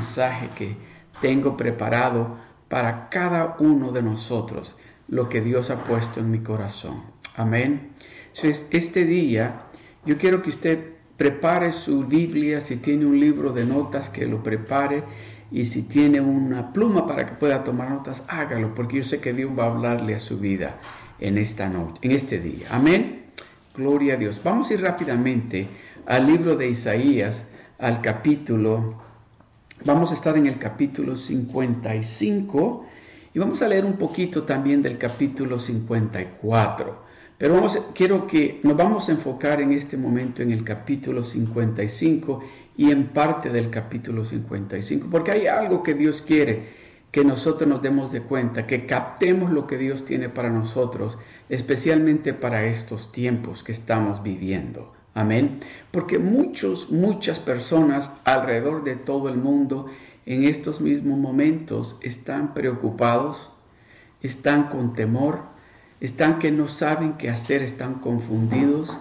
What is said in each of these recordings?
mensaje que tengo preparado para cada uno de nosotros, lo que Dios ha puesto en mi corazón. Amén. Entonces, este día yo quiero que usted prepare su Biblia, si tiene un libro de notas, que lo prepare. Y si tiene una pluma para que pueda tomar notas, hágalo, porque yo sé que Dios va a hablarle a su vida en esta noche, en este día. Amén. Gloria a Dios. Vamos a ir rápidamente al libro de Isaías, al capítulo. Vamos a estar en el capítulo 55 y vamos a leer un poquito también del capítulo 54. Pero vamos, quiero que nos vamos a enfocar en este momento en el capítulo 55 y en parte del capítulo 55, porque hay algo que Dios quiere que nosotros nos demos de cuenta, que captemos lo que Dios tiene para nosotros, especialmente para estos tiempos que estamos viviendo. Amén. Porque muchos, muchas personas alrededor de todo el mundo en estos mismos momentos están preocupados, están con temor, están que no saben qué hacer, están confundidos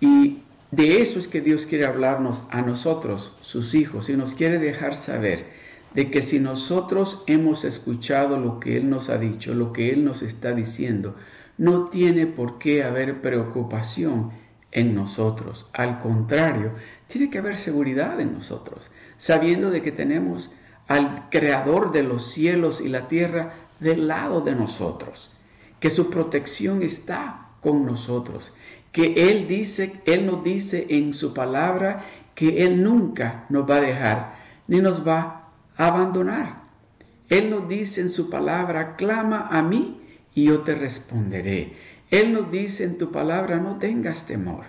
y de eso es que Dios quiere hablarnos a nosotros, sus hijos, y nos quiere dejar saber de que si nosotros hemos escuchado lo que Él nos ha dicho, lo que Él nos está diciendo, no tiene por qué haber preocupación en nosotros. Al contrario, tiene que haber seguridad en nosotros, sabiendo de que tenemos al Creador de los cielos y la tierra del lado de nosotros que su protección está con nosotros, que Él dice, Él nos dice en su palabra que Él nunca nos va a dejar ni nos va a abandonar. Él nos dice en su palabra, clama a mí y yo te responderé. Él nos dice en tu palabra, no tengas temor,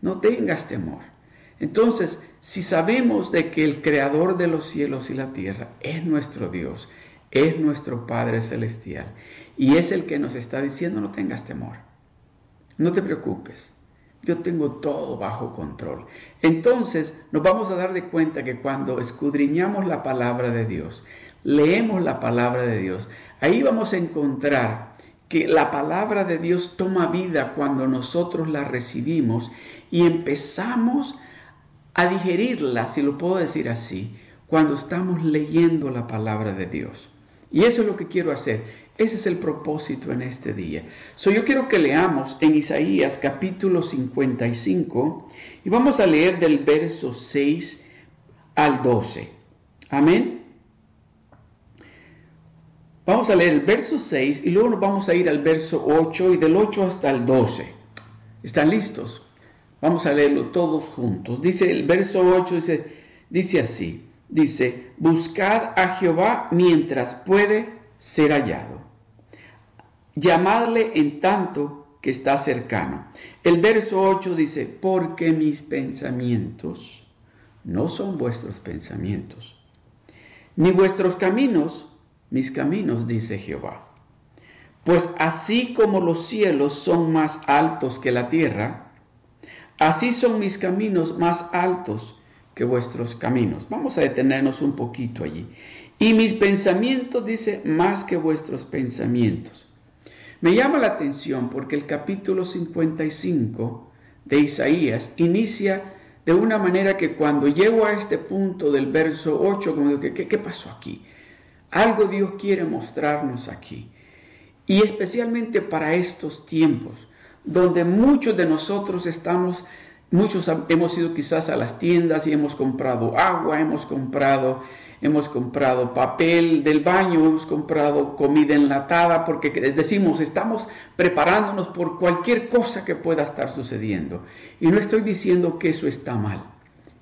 no tengas temor. Entonces, si sabemos de que el creador de los cielos y la tierra es nuestro Dios, es nuestro Padre Celestial, y es el que nos está diciendo no tengas temor, no te preocupes, yo tengo todo bajo control. Entonces nos vamos a dar de cuenta que cuando escudriñamos la palabra de Dios, leemos la palabra de Dios, ahí vamos a encontrar que la palabra de Dios toma vida cuando nosotros la recibimos y empezamos a digerirla, si lo puedo decir así, cuando estamos leyendo la palabra de Dios. Y eso es lo que quiero hacer. Ese es el propósito en este día. So, yo quiero que leamos en Isaías capítulo 55 y vamos a leer del verso 6 al 12. Amén. Vamos a leer el verso 6 y luego nos vamos a ir al verso 8 y del 8 hasta el 12. ¿Están listos? Vamos a leerlo todos juntos. Dice el verso 8, dice, dice así, dice, buscad a Jehová mientras puede ser hallado. Llamadle en tanto que está cercano. El verso 8 dice, porque mis pensamientos no son vuestros pensamientos, ni vuestros caminos, mis caminos, dice Jehová. Pues así como los cielos son más altos que la tierra, así son mis caminos más altos que vuestros caminos. Vamos a detenernos un poquito allí. Y mis pensamientos, dice, más que vuestros pensamientos. Me llama la atención porque el capítulo 55 de Isaías inicia de una manera que cuando llego a este punto del verso 8, como digo, ¿qué, qué pasó aquí? Algo Dios quiere mostrarnos aquí. Y especialmente para estos tiempos, donde muchos de nosotros estamos, muchos hemos ido quizás a las tiendas y hemos comprado agua, hemos comprado hemos comprado papel del baño, hemos comprado comida enlatada, porque decimos, estamos preparándonos por cualquier cosa que pueda estar sucediendo. Y no estoy diciendo que eso está mal.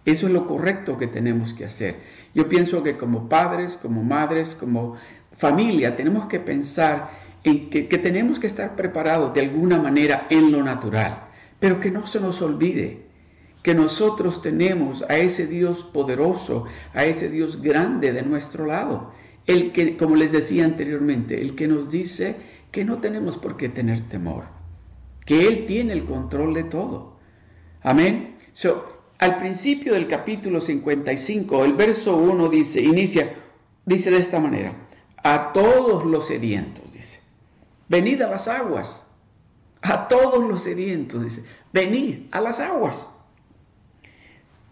Eso es lo correcto que tenemos que hacer. Yo pienso que como padres, como madres, como familia, tenemos que pensar en que, tenemos que estar preparados de alguna manera en lo natural, pero que no se nos olvide que nosotros tenemos a ese Dios poderoso, a ese Dios grande de nuestro lado. El que, como les decía anteriormente, el que nos dice que no tenemos por qué tener temor, que Él tiene el control de todo. Amén. So, al principio del capítulo 55, el verso 1 dice, inicia, dice de esta manera, a todos los sedientos, dice, venid a las aguas, a todos los sedientos, dice, venid a las aguas.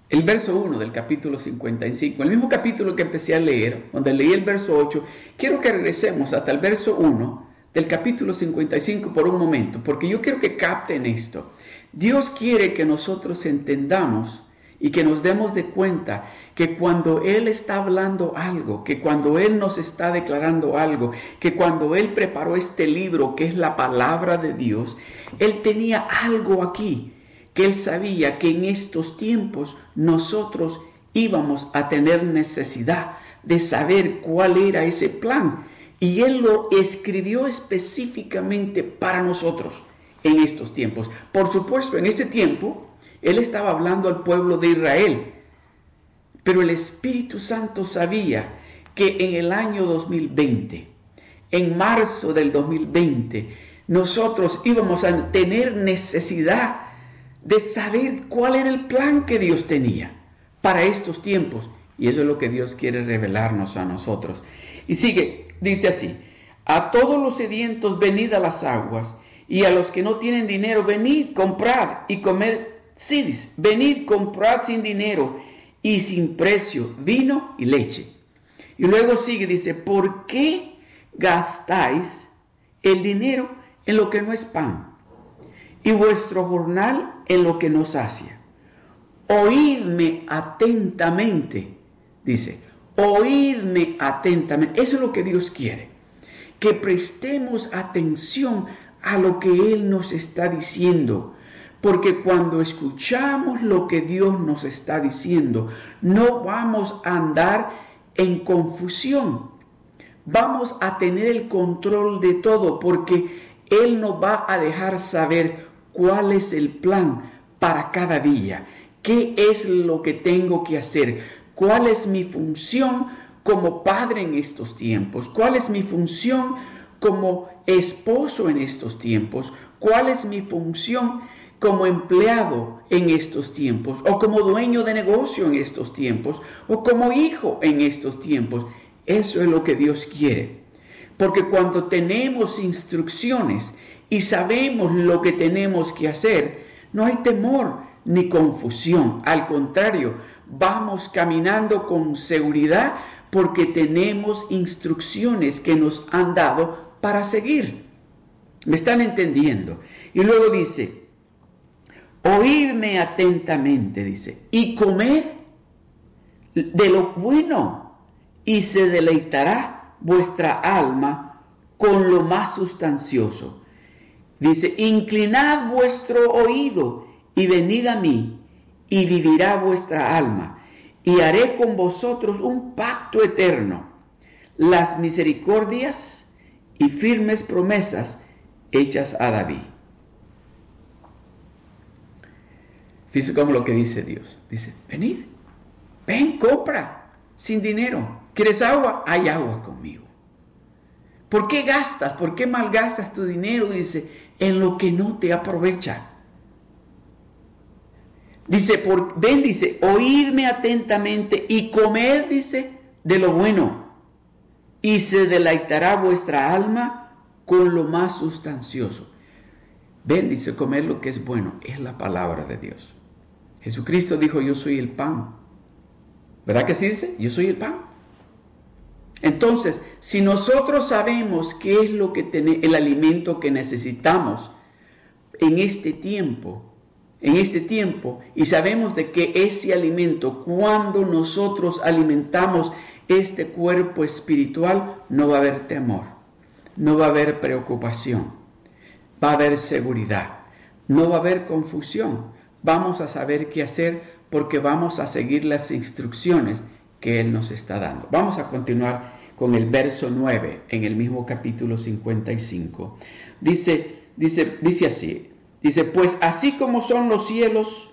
el verso 1 del capítulo 55, el mismo capítulo que empecé a leer, donde leí el verso 8, quiero que regresemos hasta el verso 1 del capítulo 55 por un momento, porque yo quiero que capten esto. Dios quiere que nosotros entendamos y que nos demos de cuenta que cuando Él está hablando algo, que cuando Él nos está declarando algo, que cuando Él preparó este libro que es la palabra de Dios, Él tenía algo aquí, que Él sabía que en estos tiempos nosotros íbamos a tener necesidad de saber cuál era ese plan. Y Él lo escribió específicamente para nosotros en estos tiempos. Por supuesto, en este tiempo él estaba hablando al pueblo de Israel. Pero el Espíritu Santo sabía que en el año 2020, en marzo del 2020, nosotros íbamos a tener necesidad de saber cuál era el plan que Dios tenía para estos tiempos. Y eso es lo que Dios quiere revelarnos a nosotros. Y sigue, dice así, a todos los sedientos venid a las aguas, y a los que no tienen dinero venid, comprad y comed dice, venid, comprad sin dinero y sin precio vino y leche. Y luego sigue, dice, ¿por qué gastáis el dinero en lo que no es pan y vuestro jornal en lo que no sacia? Oídme atentamente, dice, oídme atentamente. Eso es lo que Dios quiere, que prestemos atención a lo que Él nos está diciendo porque cuando escuchamos lo que Dios nos está diciendo, no vamos a andar en confusión. Vamos a tener el control de todo porque Él nos va a dejar saber cuál es el plan para cada día. ¿Qué es lo que tengo que hacer? ¿Cuál es mi función como padre en estos tiempos? ¿Cuál es mi función como esposo en estos tiempos? ¿Cuál es mi función como empleado en estos tiempos, o como dueño de negocio en estos tiempos, o como hijo en estos tiempos. Eso es lo que Dios quiere. Porque cuando tenemos instrucciones y sabemos lo que tenemos que hacer, no hay temor ni confusión. Al contrario, vamos caminando con seguridad porque tenemos instrucciones que nos han dado para seguir. ¿Me están entendiendo? Y luego dice, oírme atentamente, dice, y comed de lo bueno, y se deleitará vuestra alma con lo más sustancioso. Dice, inclinad vuestro oído y venid a mí, y vivirá vuestra alma, y haré con vosotros un pacto eterno, las misericordias y firmes promesas hechas a David. Fíjese como lo que dice Dios. Dice, venid, ven, compra, sin dinero. ¿Quieres agua? Hay agua conmigo. ¿Por qué gastas? ¿Por qué malgastas tu dinero? Dice, en lo que no te aprovecha. Dice, por, ven, dice, oírme atentamente y comer, dice, de lo bueno. Y se deleitará vuestra alma con lo más sustancioso. Ven, dice, comer lo que es bueno. Es la palabra de Dios. Jesucristo dijo, yo soy el pan. ¿Verdad que sí dice? Yo soy el pan. Entonces, si nosotros sabemos qué es lo que tiene el alimento que necesitamos en este tiempo, en este tiempo, y sabemos de que ese alimento, cuando nosotros alimentamos este cuerpo espiritual, no va a haber temor, no va a haber preocupación, va a haber seguridad, no va a haber confusión, vamos a saber qué hacer porque vamos a seguir las instrucciones que Él nos está dando. Vamos a continuar con el verso 9 en el mismo capítulo 55. Dice, dice, dice así, dice, pues así como son los cielos,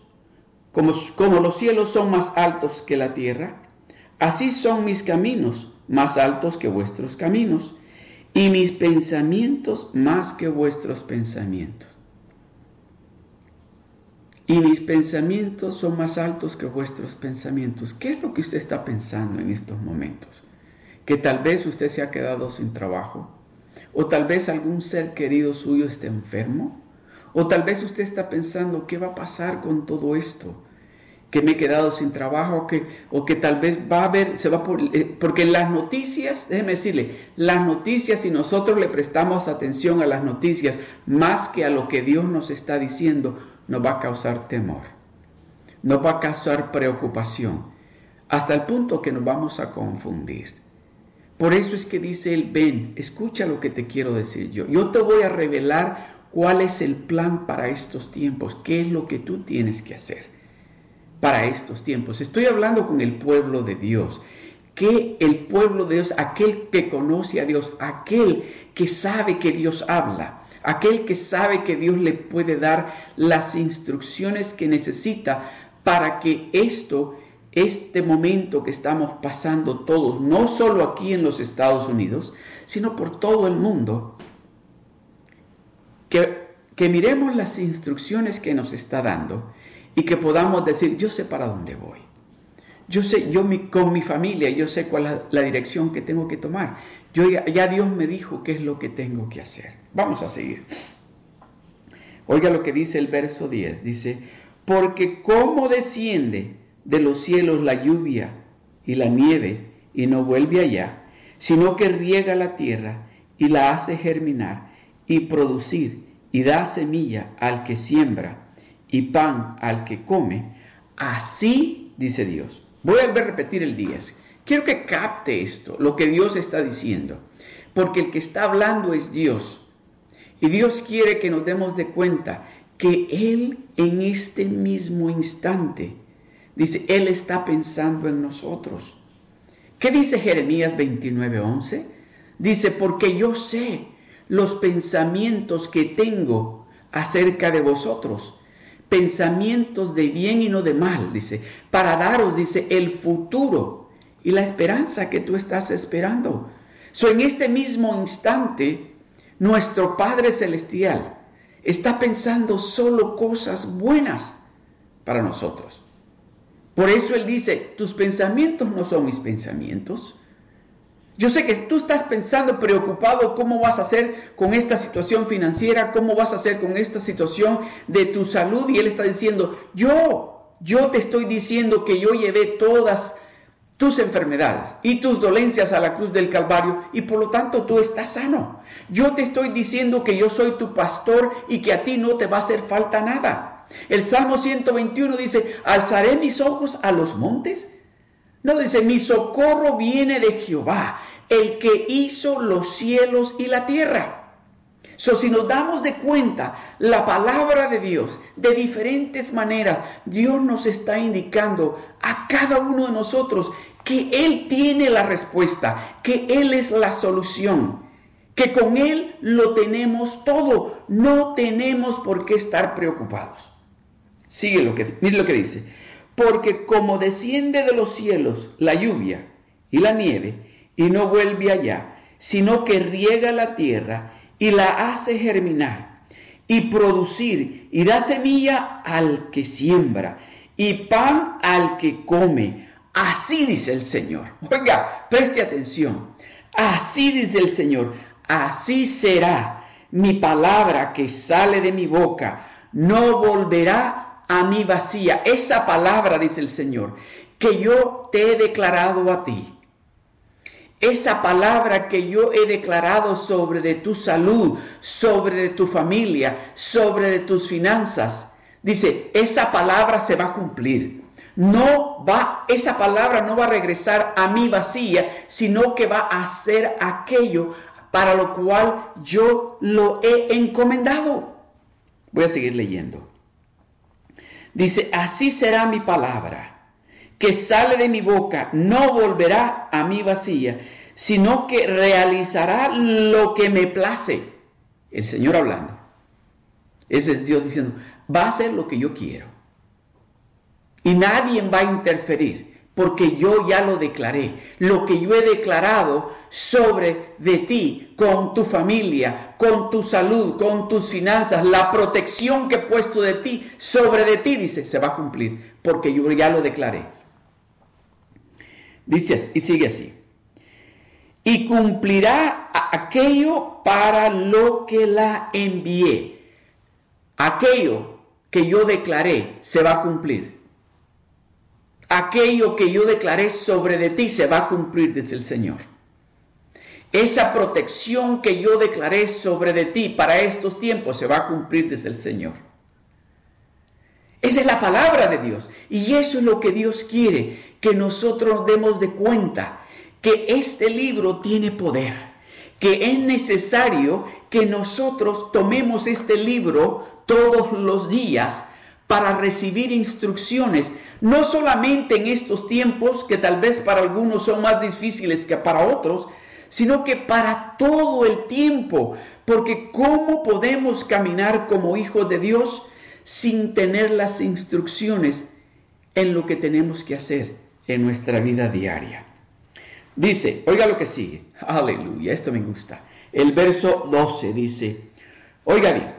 como, como los cielos son más altos que la tierra, así son mis caminos más altos que vuestros caminos, y mis pensamientos más que vuestros pensamientos y mis pensamientos son más altos que vuestros pensamientos. ¿Qué es lo que usted está pensando en estos momentos? Que tal vez usted se ha quedado sin trabajo, o tal vez algún ser querido suyo esté enfermo, o tal vez usted está pensando, ¿qué va a pasar con todo esto? Que me he quedado sin trabajo que, o que tal vez va a haber, se va por, eh, porque las noticias, déjeme decirle, las noticias, si nosotros le prestamos atención a las noticias más que a lo que Dios nos está diciendo, nos va a causar temor, nos va a causar preocupación, hasta el punto que nos vamos a confundir. Por eso es que dice él, ven, escucha lo que te quiero decir yo. Yo te voy a revelar cuál es el plan para estos tiempos, qué es lo que tú tienes que hacer para estos tiempos. Estoy hablando con el pueblo de Dios. Que el pueblo de Dios, aquel que conoce a Dios, aquel que sabe que Dios habla, aquel que sabe que Dios le puede dar las instrucciones que necesita para que esto, este momento que estamos pasando todos, no solo aquí en los Estados Unidos, sino por todo el mundo, que, que miremos las instrucciones que nos está dando y que podamos decir, yo sé para dónde voy. Yo sé, yo con mi familia, yo sé cuál es la, dirección que tengo que tomar. Yo ya, Dios me dijo qué es lo que tengo que hacer. Vamos a seguir. Oiga lo que dice el verso 10. Dice, porque cómo desciende de los cielos la lluvia y la nieve y no vuelve allá, sino que riega la tierra y la hace germinar y producir y da semilla al que siembra y pan al que come, así dice Dios. Voy a repetir el 10. Quiero que capte esto, lo que Dios está diciendo, porque el que está hablando es Dios. Y Dios quiere que nos demos de cuenta que Él en este mismo instante, dice, Él está pensando en nosotros. ¿Qué dice Jeremías 29:11? Dice, porque yo sé los pensamientos que tengo acerca de vosotros, pensamientos de bien y no de mal, dice, para daros, dice, el futuro y la esperanza que tú estás esperando. So, en este mismo instante, nuestro Padre Celestial está pensando solo cosas buenas para nosotros. Por eso Él dice, tus pensamientos no son mis pensamientos, yo sé que tú estás pensando, preocupado, cómo vas a hacer con esta situación financiera, cómo vas a hacer con esta situación de tu salud. Y Él está diciendo, yo, yo te estoy diciendo que yo llevé todas tus enfermedades y tus dolencias a la cruz del Calvario y por lo tanto tú estás sano. Yo te estoy diciendo que yo soy tu pastor y que a ti no te va a hacer falta nada. El Salmo 121 dice, alzaré mis ojos a los montes no dice, mi socorro viene de Jehová, el que hizo los cielos y la tierra. So, si nos damos de cuenta la palabra de Dios de diferentes maneras, Dios nos está indicando a cada uno de nosotros que Él tiene la respuesta, que Él es la solución, que con Él lo tenemos todo, no tenemos por qué estar preocupados. Sigue lo que, mire lo que dice porque como desciende de los cielos la lluvia y la nieve, y no vuelve allá, sino que riega la tierra y la hace germinar y producir y da semilla al que siembra y pan al que come. Así dice el Señor. Oiga, preste atención. Así dice el Señor. Así será mi palabra que sale de mi boca. No volverá a mi vacía. Esa palabra, dice el Señor, que yo te he declarado a ti. Esa palabra que yo he declarado sobre de tu salud, sobre de tu familia, sobre de tus finanzas. Dice, esa palabra se va a cumplir. No va, esa palabra no va a regresar a mi vacía, sino que va a hacer aquello para lo cual yo lo he encomendado. Voy a seguir leyendo. Dice, así será mi palabra, que sale de mi boca, no volverá a mi vacía, sino que realizará lo que me place. El Señor hablando. Ese es Dios diciendo, va a hacer lo que yo quiero. Y nadie va a interferir porque yo ya lo declaré. Lo que yo he declarado sobre de ti, con tu familia, con tu salud, con tus finanzas, la protección que he puesto de ti, sobre de ti, dice, se va a cumplir, porque yo ya lo declaré. Dice y sigue así. Y cumplirá aquello para lo que la envié. Aquello que yo declaré se va a cumplir. Aquello que yo declaré sobre de ti se va a cumplir desde el Señor. Esa protección que yo declaré sobre de ti para estos tiempos se va a cumplir desde el Señor. Esa es la palabra de Dios. Y eso es lo que Dios quiere, que nosotros demos de cuenta, que este libro tiene poder, que es necesario que nosotros tomemos este libro todos los días para recibir instrucciones, no solamente en estos tiempos, que tal vez para algunos son más difíciles que para otros, sino que para todo el tiempo, porque ¿cómo podemos caminar como hijos de Dios sin tener las instrucciones en lo que tenemos que hacer en nuestra vida diaria? Dice, oiga lo que sigue, aleluya, esto me gusta. El verso 12 dice, oiga bien,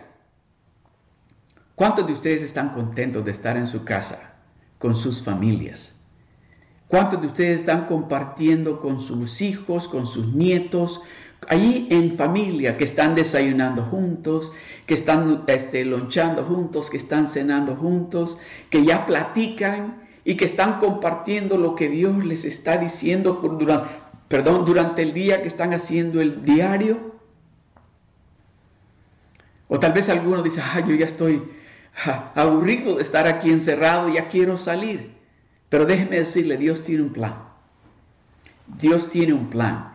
¿Cuántos de ustedes están contentos de estar en su casa con sus familias? ¿Cuántos de ustedes están compartiendo con sus hijos, con sus nietos, allí en familia, que están desayunando juntos, que están este, lonchando juntos, que están cenando juntos, que ya platican y que están compartiendo lo que Dios les está diciendo durante, perdón, durante el día que están haciendo el diario? O tal vez alguno dice, ah, yo ya estoy aburrido de estar aquí encerrado, ya quiero salir. Pero déjeme decirle, Dios tiene un plan. Dios tiene un plan.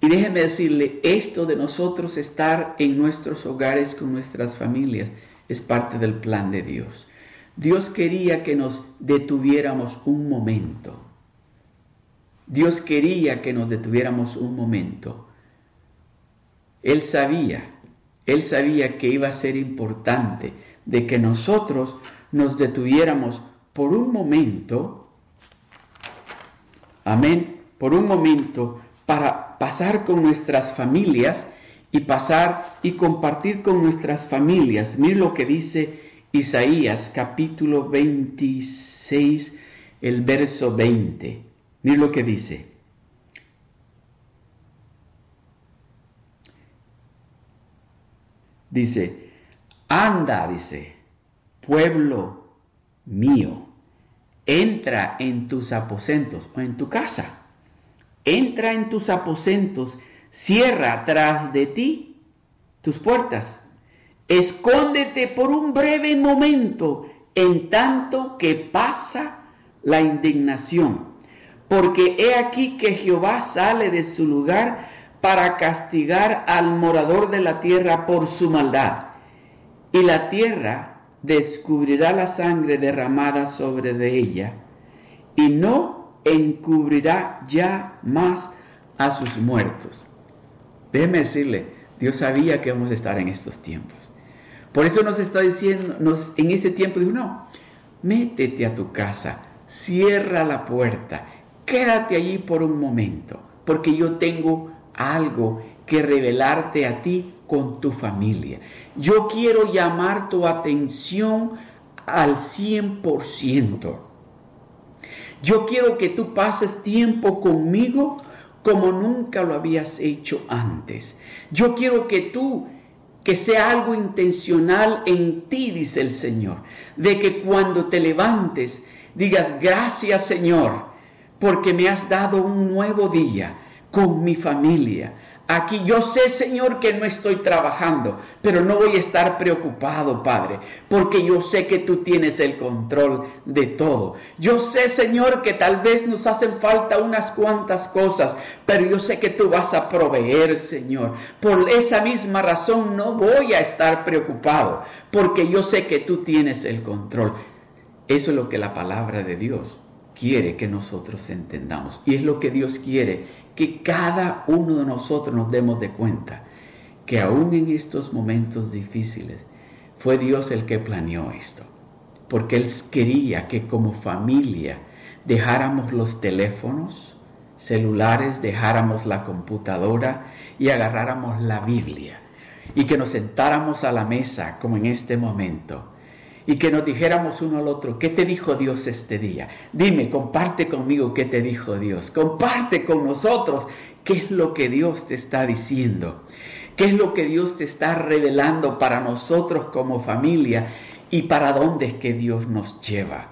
Y déjeme decirle, esto de nosotros estar en nuestros hogares con nuestras familias es parte del plan de Dios. Dios quería que nos detuviéramos un momento. Dios quería que nos detuviéramos un momento. Él sabía, él sabía que iba a ser importante de que nosotros nos detuviéramos por un momento, amén, por un momento para pasar con nuestras familias y pasar y compartir con nuestras familias. Mira lo que dice Isaías capítulo 26, el verso 20. Mira lo que dice. Dice, Anda, dice, pueblo mío, entra en tus aposentos o en tu casa. Entra en tus aposentos, cierra tras de ti tus puertas. Escóndete por un breve momento en tanto que pasa la indignación. Porque he aquí que Jehová sale de su lugar para castigar al morador de la tierra por su maldad y la tierra descubrirá la sangre derramada sobre de ella, y no encubrirá ya más a sus muertos. Déjeme decirle, Dios sabía que vamos a estar en estos tiempos. Por eso nos está diciendo, nos, en este tiempo dijo, no, métete a tu casa, cierra la puerta, quédate allí por un momento, porque yo tengo algo que revelarte a ti con tu familia. Yo quiero llamar tu atención al 100%. Yo quiero que tú pases tiempo conmigo como nunca lo habías hecho antes. Yo quiero que tú, que sea algo intencional en ti, dice el Señor, de que cuando te levantes digas, gracias Señor, porque me has dado un nuevo día con mi familia Aquí yo sé, Señor, que no estoy trabajando, pero no voy a estar preocupado, Padre, porque yo sé que tú tienes el control de todo. Yo sé, Señor, que tal vez nos hacen falta unas cuantas cosas, pero yo sé que tú vas a proveer, Señor. Por esa misma razón no voy a estar preocupado, porque yo sé que tú tienes el control. Eso es lo que la palabra de Dios quiere que nosotros entendamos. Y es lo que Dios quiere que cada uno de nosotros nos demos de cuenta que aún en estos momentos difíciles fue Dios el que planeó esto. Porque Él quería que como familia dejáramos los teléfonos celulares, dejáramos la computadora y agarráramos la Biblia. Y que nos sentáramos a la mesa como en este momento y que nos dijéramos uno al otro, ¿qué te dijo Dios este día? Dime, comparte conmigo qué te dijo Dios. Comparte con nosotros qué es lo que Dios te está diciendo. ¿Qué es lo que Dios te está revelando para nosotros como familia y para dónde es que Dios nos lleva?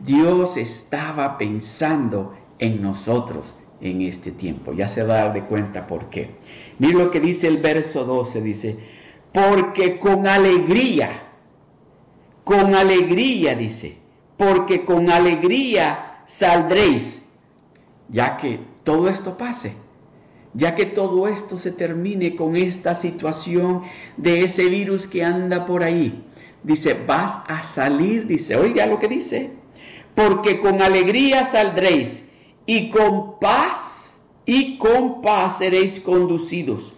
Dios estaba pensando en nosotros en este tiempo. Ya se va a dar de cuenta por qué. Mira lo que dice el verso 12, dice, porque con alegría, con alegría, dice, porque con alegría saldréis, ya que todo esto pase, ya que todo esto se termine con esta situación de ese virus que anda por ahí. Dice, vas a salir, dice, oiga lo que dice, porque con alegría saldréis y con paz y con paz seréis conducidos.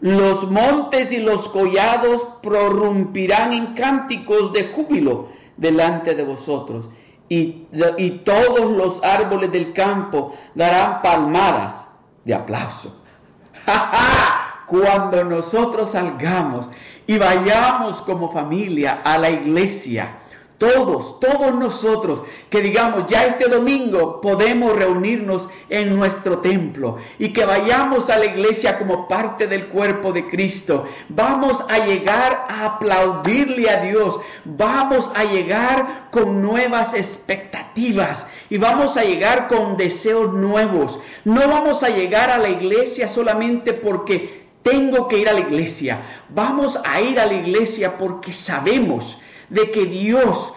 Los montes y los collados prorrumpirán en cánticos de júbilo delante de vosotros, y, y todos los árboles del campo darán palmadas de aplauso. Cuando nosotros salgamos y vayamos como familia a la iglesia, todos, todos nosotros, que digamos, ya este domingo podemos reunirnos en nuestro templo y que vayamos a la iglesia como parte del cuerpo de Cristo. Vamos a llegar a aplaudirle a Dios. Vamos a llegar con nuevas expectativas y vamos a llegar con deseos nuevos. No vamos a llegar a la iglesia solamente porque tengo que ir a la iglesia. Vamos a ir a la iglesia porque sabemos de que Dios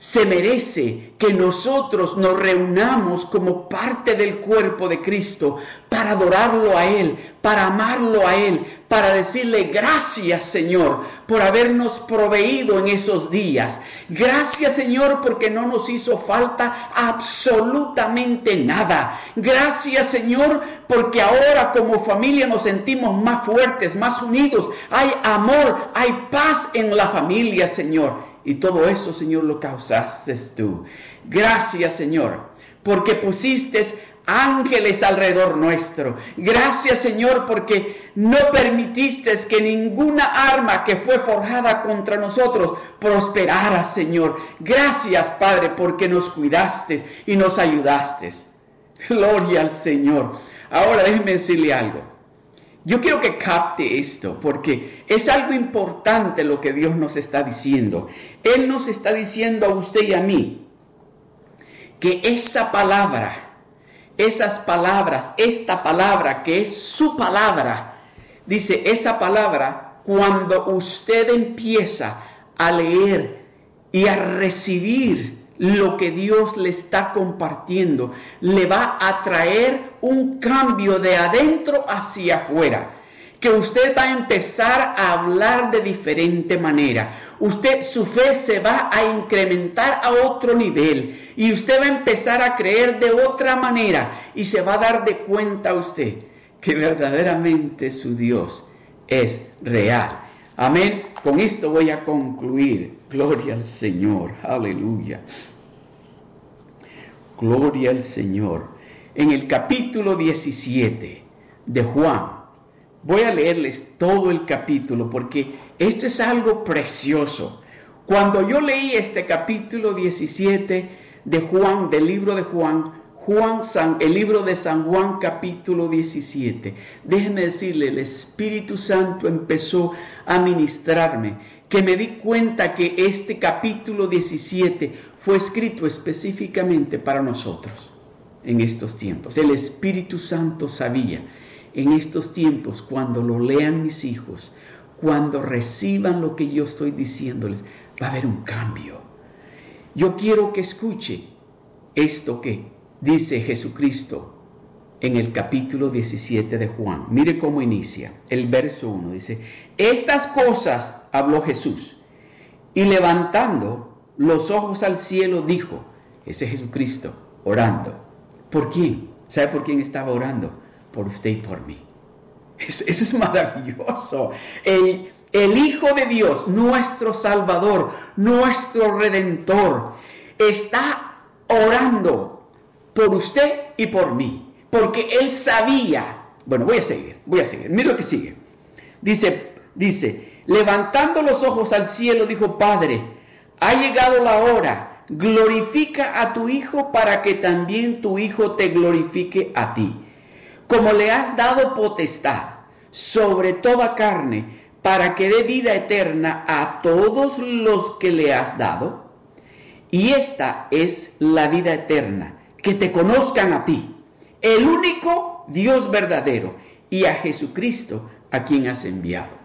se merece que nosotros nos reunamos como parte del cuerpo de Cristo para adorarlo a Él, para amarlo a Él, para decirle gracias Señor por habernos proveído en esos días. Gracias Señor porque no nos hizo falta absolutamente nada. Gracias Señor porque ahora como familia nos sentimos más fuertes, más unidos. Hay amor, hay paz en la familia Señor. Y todo eso, Señor, lo causaste tú. Gracias, Señor, porque pusiste ángeles alrededor nuestro. Gracias, Señor, porque no permitiste que ninguna arma que fue forjada contra nosotros prosperara, Señor. Gracias, Padre, porque nos cuidaste y nos ayudaste. Gloria al Señor. Ahora déjeme decirle algo. Yo quiero que capte esto porque es algo importante lo que Dios nos está diciendo. Él nos está diciendo a usted y a mí que esa palabra, esas palabras, esta palabra que es su palabra, dice esa palabra, cuando usted empieza a leer y a recibir lo que Dios le está compartiendo, le va a traer un cambio de adentro hacia afuera. Que usted va a empezar a hablar de diferente manera. Usted, su fe se va a incrementar a otro nivel. Y usted va a empezar a creer de otra manera. Y se va a dar de cuenta usted que verdaderamente su Dios es real. Amén. Con esto voy a concluir. Gloria al Señor. Aleluya. Gloria al Señor. En el capítulo 17 de Juan, voy a leerles todo el capítulo porque esto es algo precioso. Cuando yo leí este capítulo 17 de Juan, del libro de Juan, Juan San, el libro de San Juan capítulo 17. Déjenme decirle, el Espíritu Santo empezó a ministrarme, que me di cuenta que este capítulo 17 fue escrito específicamente para nosotros en estos tiempos. El Espíritu Santo sabía en estos tiempos, cuando lo lean mis hijos, cuando reciban lo que yo estoy diciéndoles, va a haber un cambio. Yo quiero que escuche esto que dice Jesucristo en el capítulo 17 de Juan. Mire cómo inicia. El verso 1 dice, estas cosas habló Jesús y levantando los ojos al cielo, dijo, ese Jesucristo, orando. ¿Por quién? ¿Sabe por quién estaba orando? Por usted y por mí. Eso, es maravilloso. El, el Hijo de Dios, nuestro Salvador, nuestro Redentor, está orando por usted y por mí. Porque Él sabía. Bueno, voy a seguir, voy a seguir. Mira lo que sigue. Dice, dice, levantando los ojos al cielo, dijo, Padre, ha llegado la hora, glorifica a tu Hijo para que también tu Hijo te glorifique a ti. Como le has dado potestad sobre toda carne, para que dé vida eterna a todos los que le has dado. Y esta es la vida eterna, que te conozcan a ti, el único Dios verdadero, y a Jesucristo a quien has enviado.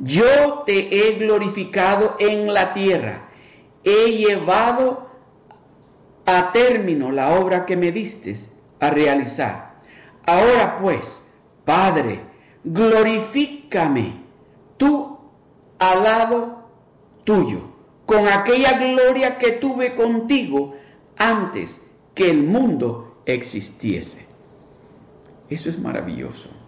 Yo te he glorificado en la tierra, he llevado a término la obra que me diste a realizar. Ahora pues, Padre, glorifícame tú al lado tuyo, con aquella gloria que tuve contigo antes que el mundo existiese. Eso es maravilloso.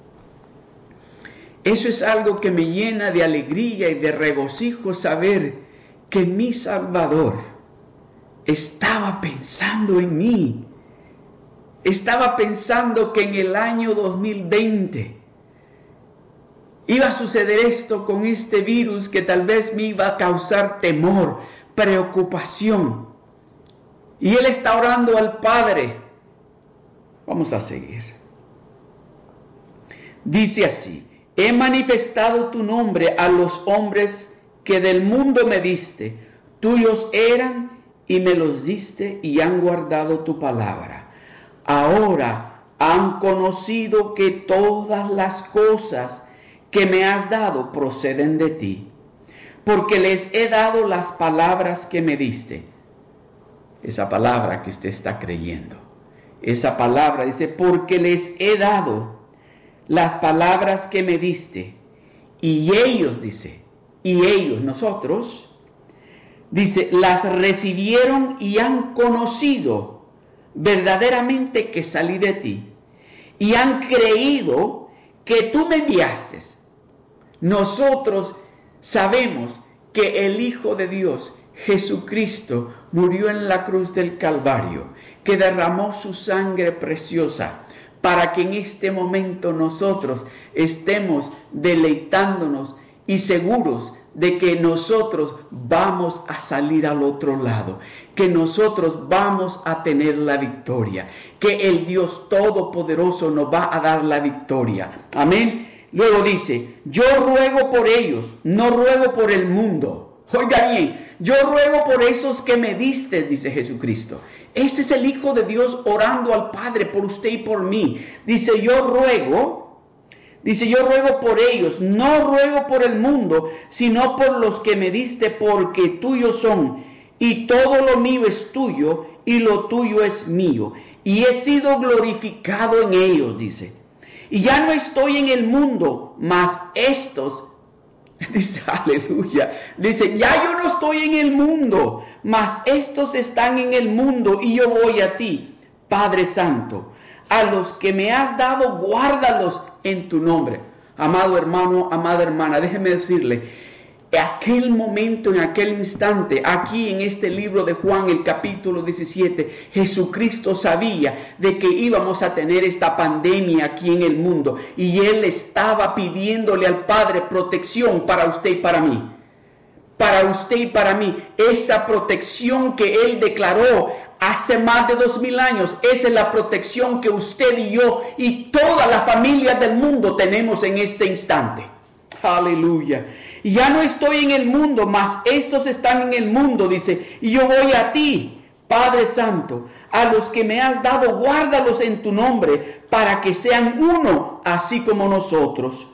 Eso es algo que me llena de alegría y de regocijo saber que mi Salvador estaba pensando en mí. Estaba pensando que en el año 2020 iba a suceder esto con este virus que tal vez me iba a causar temor, preocupación. Y él está orando al Padre. Vamos a seguir. Dice así, he manifestado tu nombre a los hombres que del mundo me diste, tuyos eran y me los diste y han guardado tu palabra. Ahora han conocido que todas las cosas que me has dado proceden de ti, porque les he dado las palabras que me diste. Esa palabra que usted está creyendo. Esa palabra dice, porque les he dado las palabras que me diste. Y ellos, dice, y ellos, nosotros, dice, las recibieron y han conocido verdaderamente que salí de ti. Y han creído que tú me enviaste. Nosotros sabemos que el Hijo de Dios, Jesucristo, murió en la cruz del Calvario, que derramó su sangre preciosa para que en este momento nosotros estemos deleitándonos y seguros de que nosotros vamos a salir al otro lado, que nosotros vamos a tener la victoria, que el Dios Todopoderoso nos va a dar la victoria. Amén. Luego dice, yo ruego por ellos, no ruego por el mundo. Oiga bien, yo ruego por esos que me diste, dice Jesucristo. Ese es el Hijo de Dios orando al Padre por usted y por mí. Dice, yo ruego, dice, yo ruego por ellos, no ruego por el mundo, sino por los que me diste, porque tuyos son. Y todo lo mío es tuyo, y lo tuyo es mío. Y he sido glorificado en ellos, dice. Y ya no estoy en el mundo, mas estos Dice, aleluya. Dice, ya yo no estoy en el mundo, mas estos están en el mundo y yo voy a ti, Padre Santo. A los que me has dado, guárdalos en tu nombre. Amado hermano, amada hermana, déjeme decirle, aquel momento, en aquel instante, aquí en este libro de Juan, el capítulo 17, Jesucristo sabía de que íbamos a tener esta pandemia aquí en el mundo y Él estaba pidiéndole al Padre protección para usted y para mí. Para usted y para mí, esa protección que Él declaró hace más de dos mil años, esa es la protección que usted y yo y toda la familia del mundo tenemos en este instante. Aleluya. Y ya no estoy en el mundo, mas estos están en el mundo, dice. Y yo voy a ti, Padre Santo, a los que me has dado, guárdalos en tu nombre, para que sean uno, así como nosotros.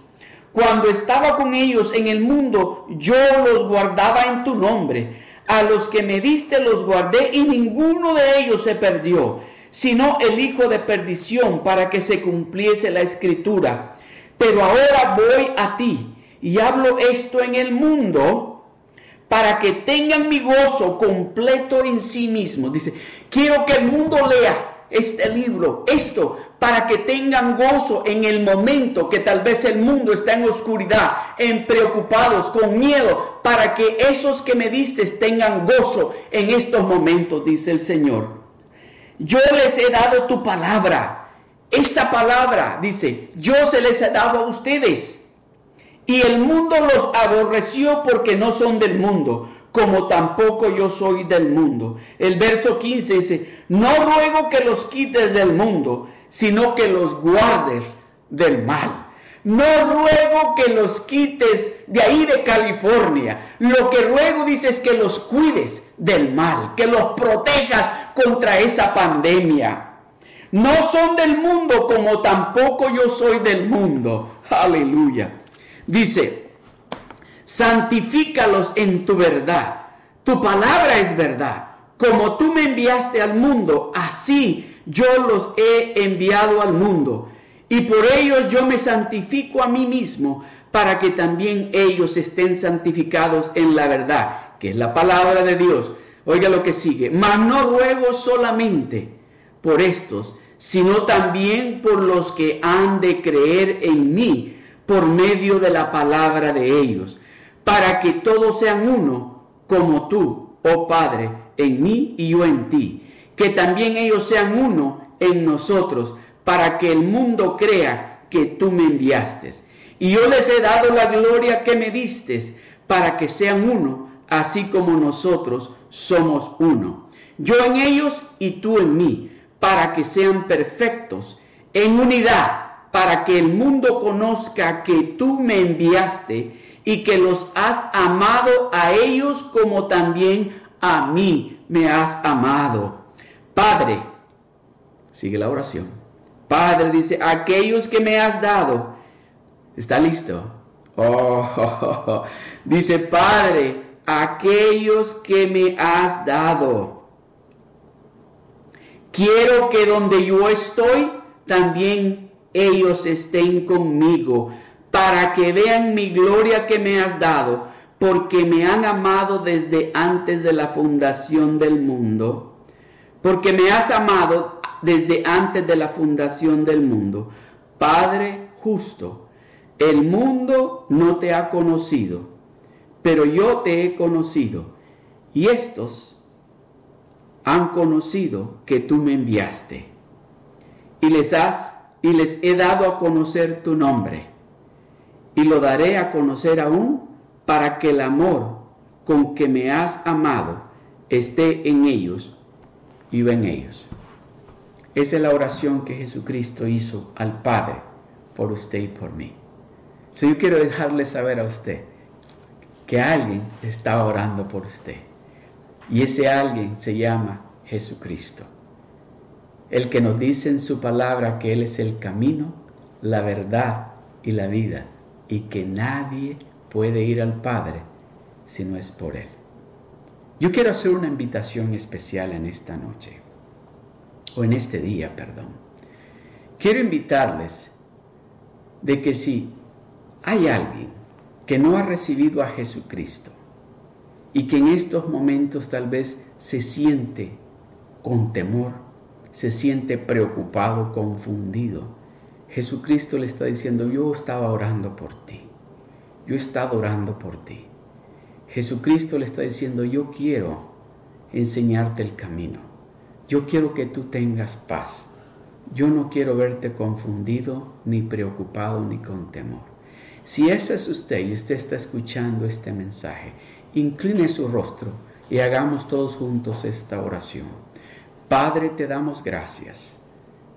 Cuando estaba con ellos en el mundo, yo los guardaba en tu nombre. A los que me diste los guardé y ninguno de ellos se perdió, sino el hijo de perdición, para que se cumpliese la escritura. Pero ahora voy a ti y hablo esto en el mundo para que tengan mi gozo completo en sí mismo. Dice, quiero que el mundo lea este libro, esto, para que tengan gozo en el momento que tal vez el mundo está en oscuridad, en preocupados, con miedo, para que esos que me diste tengan gozo en estos momentos, dice el Señor. Yo les he dado tu palabra. Esa palabra, dice, yo se les he dado a ustedes y el mundo los aborreció porque no son del mundo, como tampoco yo soy del mundo. El verso 15 dice, no ruego que los quites del mundo, sino que los guardes del mal. no ruego que los quites de ahí de California. Lo que ruego, dice, es que los cuides del mal, que los protejas contra esa pandemia. No son del mundo como tampoco yo soy del mundo. Aleluya. Dice, santifícalos en tu verdad. Tu palabra es verdad. Como tú me enviaste al mundo, así yo los he enviado al mundo. Y por ellos yo me santifico a mí mismo, para que también ellos estén santificados en la verdad, que es la palabra de Dios. Oiga lo que sigue. Mas no ruego solamente por estos, sino también por los que han de creer en mí por medio de la palabra de ellos, para que todos sean uno, como tú, oh Padre, en mí y yo en ti, que también ellos sean uno en nosotros, para que el mundo crea que tú me enviaste. Y yo les he dado la gloria que me diste, para que sean uno, así como nosotros somos uno. Yo en ellos y tú en mí para que sean perfectos en unidad, para que el mundo conozca que tú me enviaste y que los has amado a ellos como también a mí me has amado. Padre, sigue la oración. Padre dice, aquellos que me has dado, ¿está listo? Oh, dice, Padre, aquellos que me has dado Quiero que donde yo estoy, también ellos estén conmigo, para que vean mi gloria que me has dado, porque me han amado desde antes de la fundación del mundo, porque me has amado desde antes de la fundación del mundo. Padre justo, el mundo no te ha conocido, pero yo te he conocido, y estos han conocido que tú me enviaste y les has y les he dado a conocer tu nombre y lo daré a conocer aún para que el amor con que me has amado esté en ellos y en ellos. Esa es la oración que Jesucristo hizo al Padre por usted y por mí. Si yo quiero dejarle saber a usted que alguien está orando por usted y ese alguien se llama Jesucristo. El que nos dice en su palabra que Él es el camino, la verdad y la vida, y que nadie puede ir al Padre si no es por Él. Yo quiero hacer una invitación especial en esta noche, o en este día, perdón. Quiero invitarles de que si hay alguien que no ha recibido a Jesucristo, y que en estos momentos tal vez se siente con temor, se siente preocupado, confundido. Jesucristo le está diciendo, yo estaba orando por ti, yo he orando por ti. Jesucristo le está diciendo, yo quiero enseñarte el camino, yo quiero que tú tengas paz, yo no quiero verte confundido, ni preocupado, ni con temor. Si ese es usted y usted está escuchando este mensaje, incline su rostro y hagamos todos juntos esta oración. Padre, te damos gracias.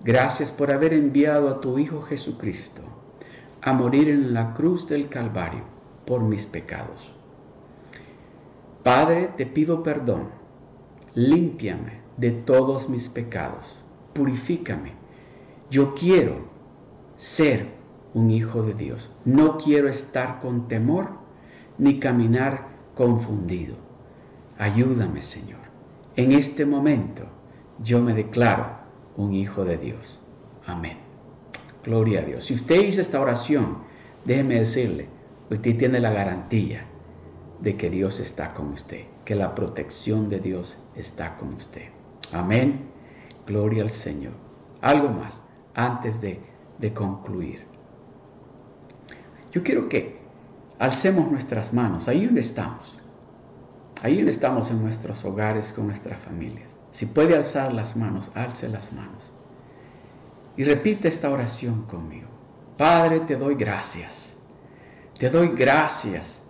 Gracias por haber enviado a tu Hijo Jesucristo a morir en la cruz del Calvario por mis pecados. Padre, te pido perdón. Límpiame de todos mis pecados. Purifícame. Yo quiero ser un hijo de Dios. No quiero estar con temor ni caminar confundido. Ayúdame, Señor. En este momento yo me declaro un hijo de Dios. Amén. Gloria a Dios. Si usted hizo esta oración, déjeme decirle, usted tiene la garantía de que Dios está con usted, que la protección de Dios está con usted. Amén. Gloria al Señor. Algo más antes de, de concluir. Yo quiero que alcemos nuestras manos ahí donde estamos. Ahí donde estamos en nuestros hogares con nuestras familias. Si puede alzar las manos, alce las manos. Y repite esta oración conmigo. Padre, te doy gracias. Te doy gracias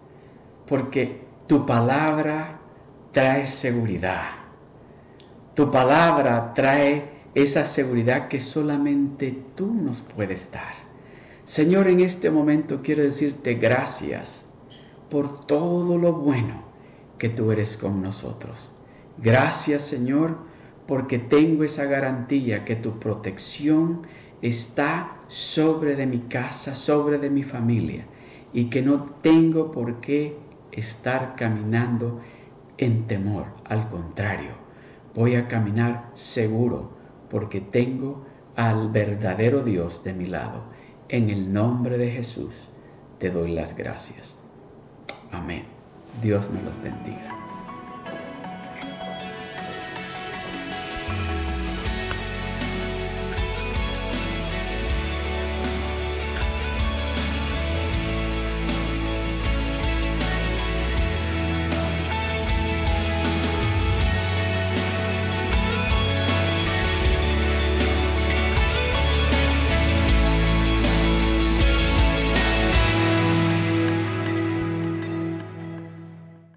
porque tu palabra trae seguridad. Tu palabra trae esa seguridad que solamente tú nos puedes dar. Señor, en este momento quiero decirte gracias por todo lo bueno que tú eres con nosotros. Gracias, Señor, porque tengo esa garantía que tu protección está sobre de mi casa, sobre de mi familia, y que no tengo por qué estar caminando en temor. Al contrario, voy a caminar seguro porque tengo al verdadero Dios de mi lado. En el nombre de Jesús te doy las gracias. Amén. Dios me los bendiga.